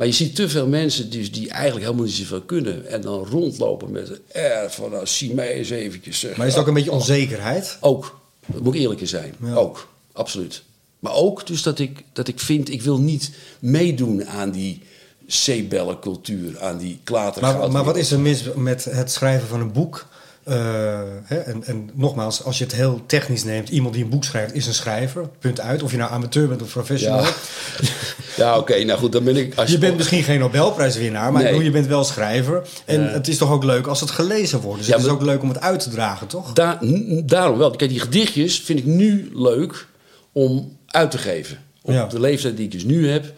Speaker 1: Maar je ziet te veel mensen dus die eigenlijk helemaal niet zoveel kunnen. En dan rondlopen met eh, van nou, zie mij eens eventjes. Zeg.
Speaker 2: Maar is het ook een beetje onzekerheid?
Speaker 1: Ook, dat moet ik eerlijk in zijn.
Speaker 2: Ja.
Speaker 1: Ook, absoluut. Maar ook dus dat ik, dat ik vind, ik wil niet meedoen aan die zeebellencultuur, aan die klatergoud.
Speaker 2: Maar, maar wat is er mis met het schrijven van een boek? Eh, hè, en, en nogmaals, als je het heel technisch neemt, iemand die een boek schrijft is een schrijver. Punt uit. Of je nou amateur bent of professional.
Speaker 1: Ja, *laughs* ja oké, nou goed, dan ben ik... Als
Speaker 2: Je bent misschien geen Nobelprijswinnaar, maar ik
Speaker 1: Nee.
Speaker 2: bedoel, je bent wel schrijver. En het is toch ook leuk als het gelezen wordt. Dus
Speaker 1: Ja,
Speaker 2: het is ook leuk om het uit te dragen, toch?
Speaker 1: Da- daarom wel. Kijk, die gedichtjes vind ik nu leuk om uit te geven. Op
Speaker 2: Ja.
Speaker 1: de leeftijd die ik dus nu heb.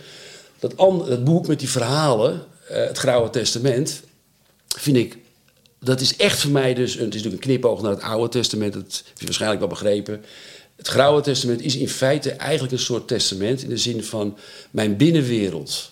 Speaker 1: Dat boek met die verhalen, eh, het Grauwe Testament, vind ik... Dat is echt voor mij dus... Het is natuurlijk een knipoog naar het Oude Testament. Dat heb je waarschijnlijk wel begrepen. Het Grauwe Testament is in feite eigenlijk een soort testament... in de zin van mijn binnenwereld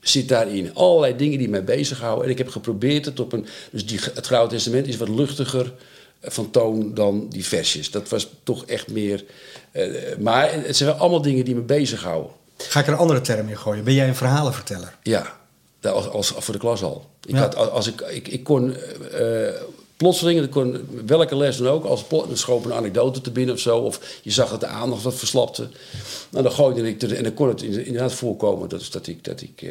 Speaker 1: zit daarin. Allerlei dingen die mij bezighouden. En ik heb geprobeerd het op een... Dus die, het Grauwe Testament is wat luchtiger eh, van toon dan die versjes. Dat was toch echt meer... eh, maar het zijn wel allemaal dingen die me bezighouden.
Speaker 2: Ga ik er een andere term in gooien? Ben jij een verhalenverteller?
Speaker 1: Ja, als, als, voor de klas al. Ik,
Speaker 2: Ja.
Speaker 1: had, als ik, ik, ik kon eh, eh, plotseling, ik kon welke les dan ook, als plot, dan schoot een anekdote te binnen of zo, of je zag dat de aandacht wat verslapte. Nou, dan gooide ik er, en dan kon het inderdaad voorkomen dat, dat ik, dat ik eh,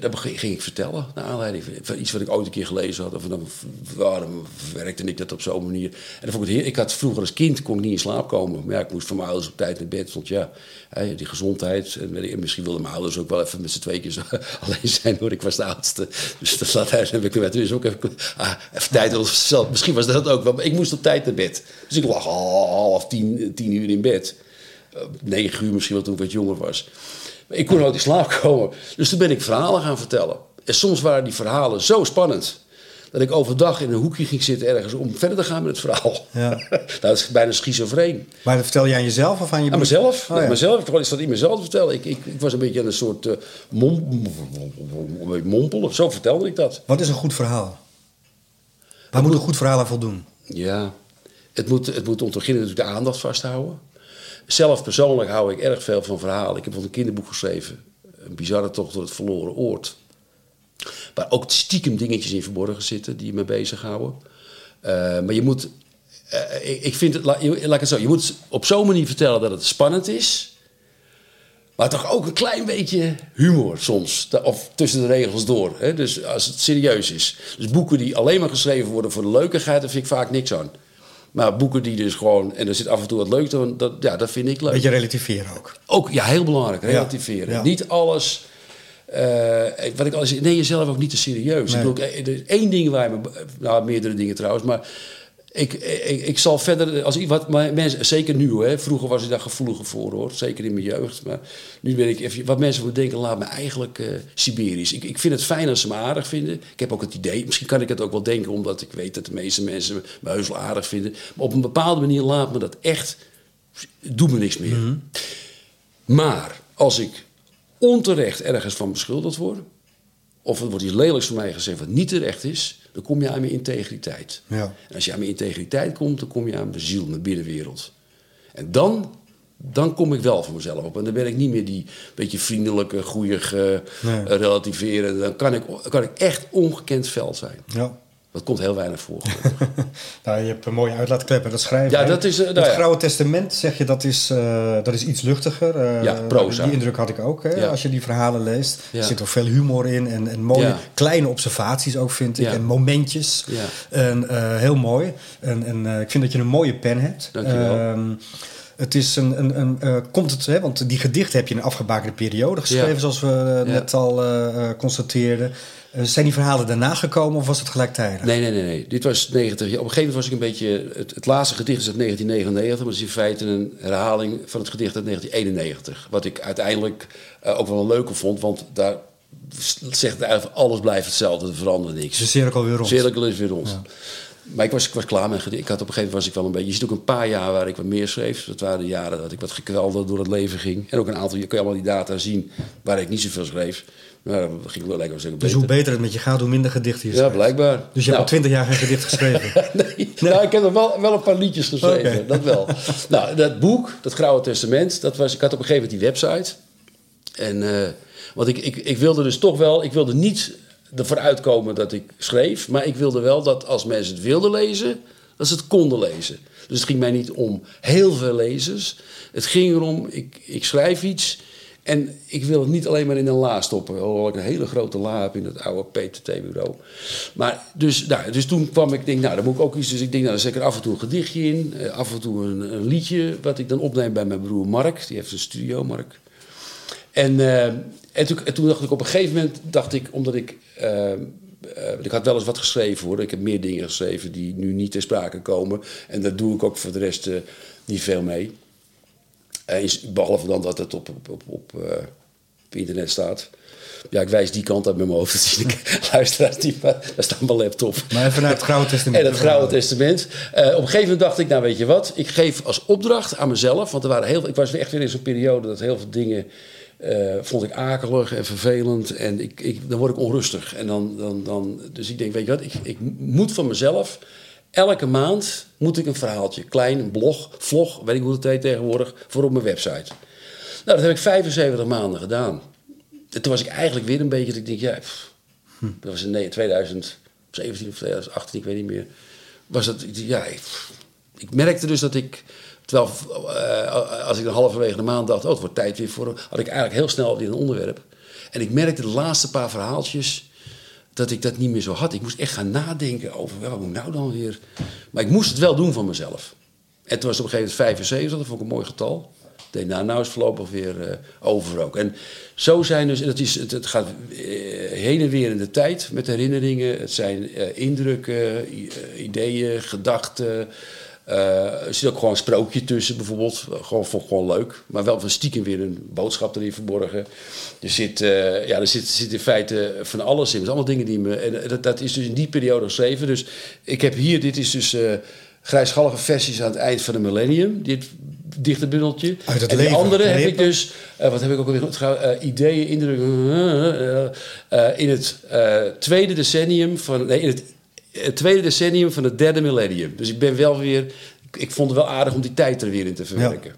Speaker 1: dat ging, ik vertellen, naar aanleiding van, iets wat ik ooit een keer gelezen had. Of dan, waarom werkte ik dat op zo'n manier? En dan vond ik het Ik had vroeger als kind kon ik niet in slaap komen. Maar ja, ik moest van mijn ouders op tijd naar bed. Want ja, die gezondheid. En misschien wilden mijn ouders ook wel even met z'n tweeën *laughs* alleen zijn hoor. Ik was de oudste. Dus dat laat hij heb ik er dus ook even, ah, even tijd. Misschien was dat ook wel. Maar ik moest op tijd naar bed. Dus ik lag al half tien, tien uur in bed. Eh, Negen uur misschien wel toen ik wat jonger was. Maar ik kon nooit in slaap komen. Dus toen ben ik verhalen gaan vertellen. En soms waren die verhalen zo spannend. Dat ik overdag in een hoekje ging zitten ergens om verder te gaan met het verhaal.
Speaker 2: Ja. *laughs*
Speaker 1: nou, dat is bijna schizofreen.
Speaker 2: Maar dat vertel je aan jezelf of aan je
Speaker 1: Aan mezelf.
Speaker 2: Oh, ja.
Speaker 1: mezelf. Ik dat in mezelf te vertellen. Ik, ik, ik was een beetje aan een soort mom, of zo vertelde ik dat.
Speaker 2: Wat is een goed verhaal? Waar moet een goed verhaal aan voldoen?
Speaker 1: Ja, het moet, het moet om te beginnen natuurlijk de aandacht vasthouden. Zelf persoonlijk hou ik erg veel van verhalen. Ik heb bijvoorbeeld een kinderboek geschreven. Een bizarre tocht door het verloren oord. Waar ook stiekem dingetjes in verborgen zitten die me bezighouden. Eh, maar je moet... eh, ik, vind het... Laat, ik het zo. Je moet op zo'n manier vertellen dat het spannend is. Maar toch ook een klein beetje humor soms. Of tussen de regels door. Hè? Dus als het serieus is. Dus boeken die alleen maar geschreven worden voor de leukigheid, daar vind ik vaak niks aan. Maar boeken die dus gewoon, en er zit af en toe wat leuk aan, dat, ja, dat vind ik leuk.
Speaker 2: Beetje relativeren ook.
Speaker 1: Ook, ja, heel belangrijk, relativeren.
Speaker 2: ja.
Speaker 1: Niet alles, eh, wat ik al zei, neem jezelf ook niet te serieus.
Speaker 2: Nee.
Speaker 1: Ik bedoel, is één ding waar je me, nou meerdere dingen trouwens, maar ik, ik, ik zal verder, als ik, wat maar mensen, zeker nu hè, vroeger was ik daar gevoeliger voor hoor, zeker in mijn jeugd, maar nu ben ik even, wat mensen moeten denken, laat me eigenlijk eh, Siberisch. Ik, ik vind het fijn als ze me aardig vinden. Ik heb ook het idee, misschien kan ik het ook wel denken, omdat ik weet dat de meeste mensen me heus wel aardig vinden. Maar op een bepaalde manier laat me dat echt, doe me niks meer. Maar als ik onterecht ergens van beschuldigd word, of er wordt iets lelijks van mij gezegd wat niet terecht is, dan kom je aan mijn integriteit.
Speaker 2: Ja.
Speaker 1: En als je aan mijn integriteit komt, dan kom je aan mijn ziel, mijn binnenwereld. En dan, dan kom ik wel voor mezelf op. En dan ben ik niet meer die beetje vriendelijke, goeie,
Speaker 2: Nee.
Speaker 1: relativeren. Dan kan ik, kan ik echt ongekend veld zijn.
Speaker 2: Ja.
Speaker 1: Dat komt heel weinig voor. *laughs*
Speaker 2: Nou, je hebt een mooie uitlaatklep dat schrijven.
Speaker 1: Ja, dat is, eh, nou
Speaker 2: het. Grauwe Testament, zeg je, dat is, eh, dat is iets luchtiger. eh,
Speaker 1: Ja, proza.
Speaker 2: Die indruk had ik ook, hè,
Speaker 1: Ja.
Speaker 2: als je die verhalen leest.
Speaker 1: Ja.
Speaker 2: Er zit ook veel humor in en, en mooie
Speaker 1: Ja.
Speaker 2: kleine observaties ook, vind ik. En momentjes.
Speaker 1: Ja.
Speaker 2: En heel mooi. En, en ik vind dat je een mooie pen hebt.
Speaker 1: Dankjewel.
Speaker 2: Ehm, het is een, een, een komt het, hè, want die gedichten heb je in een afgebakende periode geschreven,
Speaker 1: Ja.
Speaker 2: zoals we net al constateerden. Eh, zijn die verhalen daarna gekomen of was het gelijktijdig?
Speaker 1: Nee, nee, nee, nee. Dit was 90. Op een gegeven moment was ik een beetje. Het, het laatste gedicht is uit 1999, maar het is in feite een herhaling van het gedicht uit 1991. Wat ik uiteindelijk eh, ook wel een leuke vond, want daar zegt eigenlijk alles blijft hetzelfde, er verandert niks.
Speaker 2: De cirkel weer rond?
Speaker 1: Cirkel is weer rond. Maar ik was, ik was klaar met gedicht. Ik had op een gegeven moment was ik wel een beetje... Je ziet ook een paar jaar waar ik wat meer schreef. Dat waren de jaren dat ik wat gekwelder door het leven ging. En ook een aantal, je je allemaal die data zien waar ik niet zoveel schreef. Dat ging wel.
Speaker 2: Dus hoe beter het met je gaat, hoe minder gedichten je
Speaker 1: Ja,
Speaker 2: schrijft.
Speaker 1: blijkbaar.
Speaker 2: Dus je hebt
Speaker 1: Nou,
Speaker 2: al twintig jaar geen gedicht geschreven. *laughs*
Speaker 1: nee, Nou, ik heb er wel, wel een paar liedjes geschreven. Dat wel. nou, dat boek, dat Grauwe Testament, dat was, ik had op een gegeven moment die website. En, eh, want ik, ik, ik wilde dus toch wel, ik wilde niet ervoor uitkomen dat ik schreef, maar ik wilde wel dat als mensen het wilden lezen, dat ze het konden lezen. Dus het ging mij niet om heel veel lezers. Het ging erom, ik, ik schrijf iets en ik wil het niet alleen maar in een la stoppen. Hoewel ik een hele grote la heb in het oude PTT-bureau. Maar dus, nou, dus toen kwam ik, denk, nou, dan moet ik ook iets. Dus ik denk, nou, dan zet ik er af en toe een gedichtje in. eh, af en toe een, liedje, wat ik dan opneem bij mijn broer Mark. Die heeft een studio, Mark. En, eh, en, toen, en toen dacht ik op een gegeven moment, dacht ik, omdat ik. eh, ik had wel eens wat geschreven hoor. Ik heb meer dingen geschreven die nu niet ter sprake komen. En daar doe ik ook voor de rest niet veel mee. Is- behalve dan dat het op, op, op, op, eh, op internet staat. Ja, ik wijs die kant uit met mijn hoofd. *laughs* Dat zie ik *laughs* luisteraars die, daar staat mijn laptop.
Speaker 2: Maar even naar het Grauwe *laughs* Testament.
Speaker 1: En het Grauwe Testament. Eh, op een gegeven moment dacht ik, nou weet je wat, ik geef als opdracht aan mezelf, want er waren heel, ik was echt weer in zo'n periode dat heel veel dingen eh, vond ik akelig en vervelend en ik, ik, dan word ik onrustig. En dan, dan, dan, dus ik denk, weet je wat, ik, ik moet van mezelf, elke maand moet ik een verhaaltje, klein, een blog, vlog, weet ik hoe het heet tegenwoordig, voor op mijn website. Nou, dat heb ik 75 maanden gedaan. En toen was ik eigenlijk weer een beetje, dat ik denk, ja, pff, dat was in nee, 2017 of 2018, ik weet niet meer. Was dat, ja, ik, ik merkte dus dat ik, terwijl eh, als ik dan halverwege de maand dacht, oh, het wordt tijd weer voor, had ik eigenlijk heel snel weer een onderwerp. En ik merkte de laatste paar verhaaltjes dat ik dat niet meer zo had. Ik moest echt gaan nadenken over, wel, hoe nou dan weer? Maar ik moest het wel doen van mezelf. En toen was op een gegeven moment 75, dat vond ik een mooi getal. Denk, nou, nou is voorlopig weer eh, over ook. En zo zijn dus, het, is, het, gaat eh, heen en weer in de tijd met herinneringen. Het zijn eh, indrukken, ideeën, gedachten. Eh, er zit ook gewoon een sprookje tussen bijvoorbeeld. Gewoon, vond ik gewoon leuk. Maar wel van stiekem weer een boodschap erin verborgen. Er zit, eh, ja, er zit, zit in feite van alles in. Zijn allemaal dingen die me... En dat, dat is dus in die periode geschreven. Dus ik heb hier, dit is dus... eh grijsgallige versies aan het eind van de millennium. Dit dichte bundeltje.
Speaker 2: Uit het
Speaker 1: en die
Speaker 2: leven
Speaker 1: andere heb ik dus... eh, wat heb ik ook alweer eh, ideeën, indrukken... eh, eh, in het eh, tweede decennium van... Nee, in het eh, tweede decennium van het derde millennium. Dus ik ben wel weer... Ik, ik vond het wel aardig om die tijd er weer in te verwerken.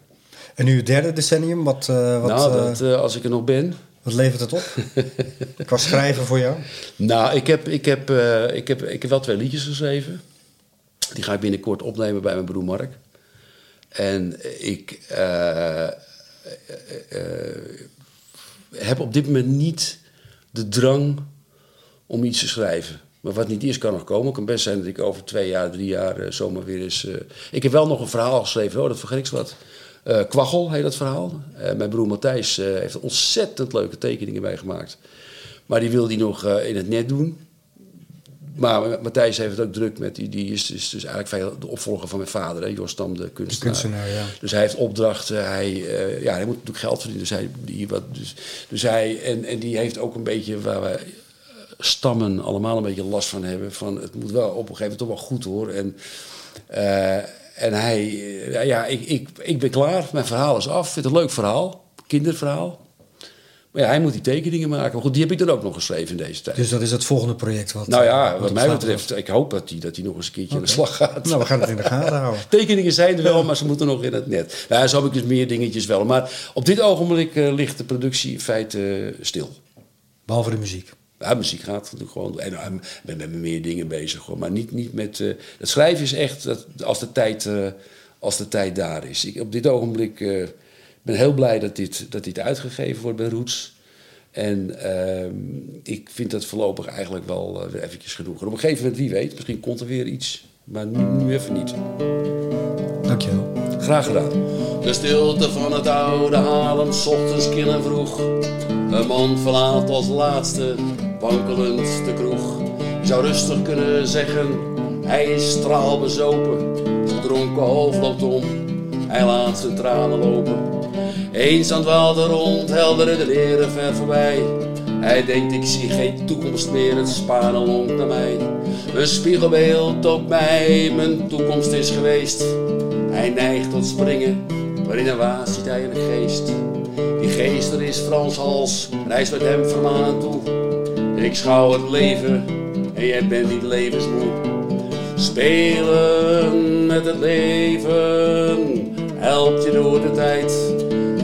Speaker 2: En nu het derde decennium, wat, eh, wat,
Speaker 1: nou,
Speaker 2: eh,
Speaker 1: dat, eh, als ik er nog ben...
Speaker 2: wat levert het op? *laughs* Qua schrijven voor jou?
Speaker 1: Nou, ik heb, ik, heb, ik, heb, ik heb wel twee liedjes geschreven. Die ga ik binnenkort opnemen bij mijn broer Mark. En ik heb op dit moment niet de drang om iets te schrijven. Maar wat niet is, kan nog komen. Het kan best zijn dat ik over twee jaar, drie jaar eh, zomaar weer eens... eh, Ik heb wel nog een verhaal geschreven, oh, dat vergeet ik wat. Eh Kwaggel heet dat verhaal. Mijn broer Matthijs heeft er ontzettend leuke tekeningen bij gemaakt. Maar die wil die nog in het net doen. Maar Matthijs heeft het ook druk met, die, die is, is dus eigenlijk veel de opvolger van mijn vader, hè, Jos de kunstenaar.
Speaker 2: kunstenaar, ja.
Speaker 1: Dus hij heeft opdrachten, hij, ja, hij moet natuurlijk geld verdienen. Dus hij, die, wat, dus, dus hij en, en die heeft ook een beetje waar wij stammen allemaal een beetje last van hebben. Van het moet wel op een gegeven moment toch wel goed hoor. En, eh, en hij, eh, ja, ik, ik, ik ben klaar, mijn verhaal is af. Ik vind het een leuk verhaal, kinderverhaal. Maar ja, hij moet die tekeningen maken. Maar goed, die heb ik dan ook nog geschreven in deze tijd.
Speaker 2: Dus dat is het volgende project. Wat,
Speaker 1: nou ja,
Speaker 2: wat
Speaker 1: wat mij betreft, ik hoop dat hij dat die nog eens een keertje aan de slag gaat.
Speaker 2: Nou, we gaan het in de gaten houden. *laughs*
Speaker 1: Tekeningen zijn er wel, maar ze moeten nog in het net. Nou, zo heb ik dus meer dingetjes wel. Maar op dit ogenblik eh, ligt de productie in feite eh, stil.
Speaker 2: Behalve de muziek.
Speaker 1: Ja, muziek gaat natuurlijk gewoon. En eh, ik ben met meer dingen bezig. Hoor. Maar niet, niet met. eh, het schrijven is echt dat, als, de tijd, eh, als de tijd daar is. Ik, op dit ogenblik eh ben heel blij dat dit, dat dit uitgegeven wordt bij Roots. En ehm, ik vind dat voorlopig eigenlijk wel eh, weer eventjes genoeg. En op een gegeven moment, wie weet, misschien komt er weer iets. Maar nu, nu even niet.
Speaker 2: Dankjewel.
Speaker 1: Graag gedaan. De stilte van het oude Haarlem, 's ochtends kil en vroeg. Een man verlaat als laatste, wankelend de kroeg. Je zou rustig kunnen zeggen, hij is straalbezopen. Zijn dronken hoofd loopt om, hij laat zijn tranen lopen. Eens aan het water rond, heldere de leren ver voorbij. Hij denkt ik zie geen toekomst meer, het spanen longt naar mij. Een spiegelbeeld op mij, mijn toekomst is geweest. Hij neigt tot springen, maar in een waas ziet hij een geest. Die geest er is Frans Hals, reis met hem vermanend toe. Ik schouw het leven en jij bent niet levensmoe. Spelen met het leven helpt je door de tijd.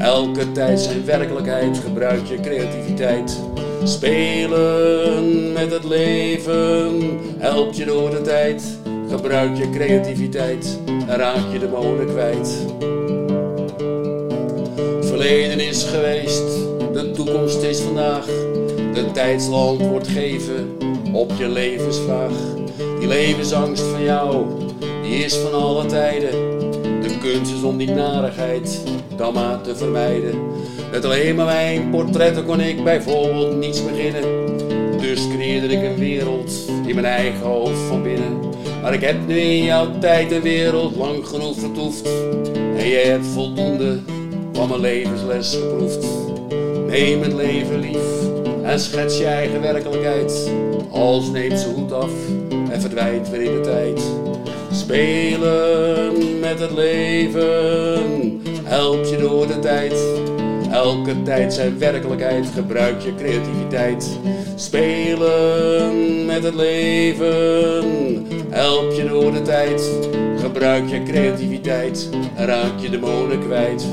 Speaker 1: Elke tijd zijn werkelijkheid, gebruik je creativiteit. Spelen met het leven helpt je door de tijd. Gebruik je creativiteit en raak je de molen kwijt. Verleden is geweest, de toekomst is vandaag. Tijdsland wordt geven op je levensvraag. Die levensangst van jou, die is van alle tijden. De kunst is om die narigheid dan maar te vermijden. Met alleen maar mijn portretten kon ik bijvoorbeeld niets beginnen. Dus creëerde ik een wereld in mijn eigen hoofd van binnen. Maar ik heb nu in jouw tijd de wereld lang genoeg vertoefd. En jij hebt voldoende van mijn levensles geproefd. Neem het leven lief en schets je eigen werkelijkheid. Als neemt ze hoed af en verdwijnt weer in de tijd. Spelen met het leven helpt je door de tijd. Elke tijd zijn werkelijkheid, gebruik je creativiteit. Spelen met het leven help je door de tijd. Gebruik je creativiteit raak je de molen kwijt.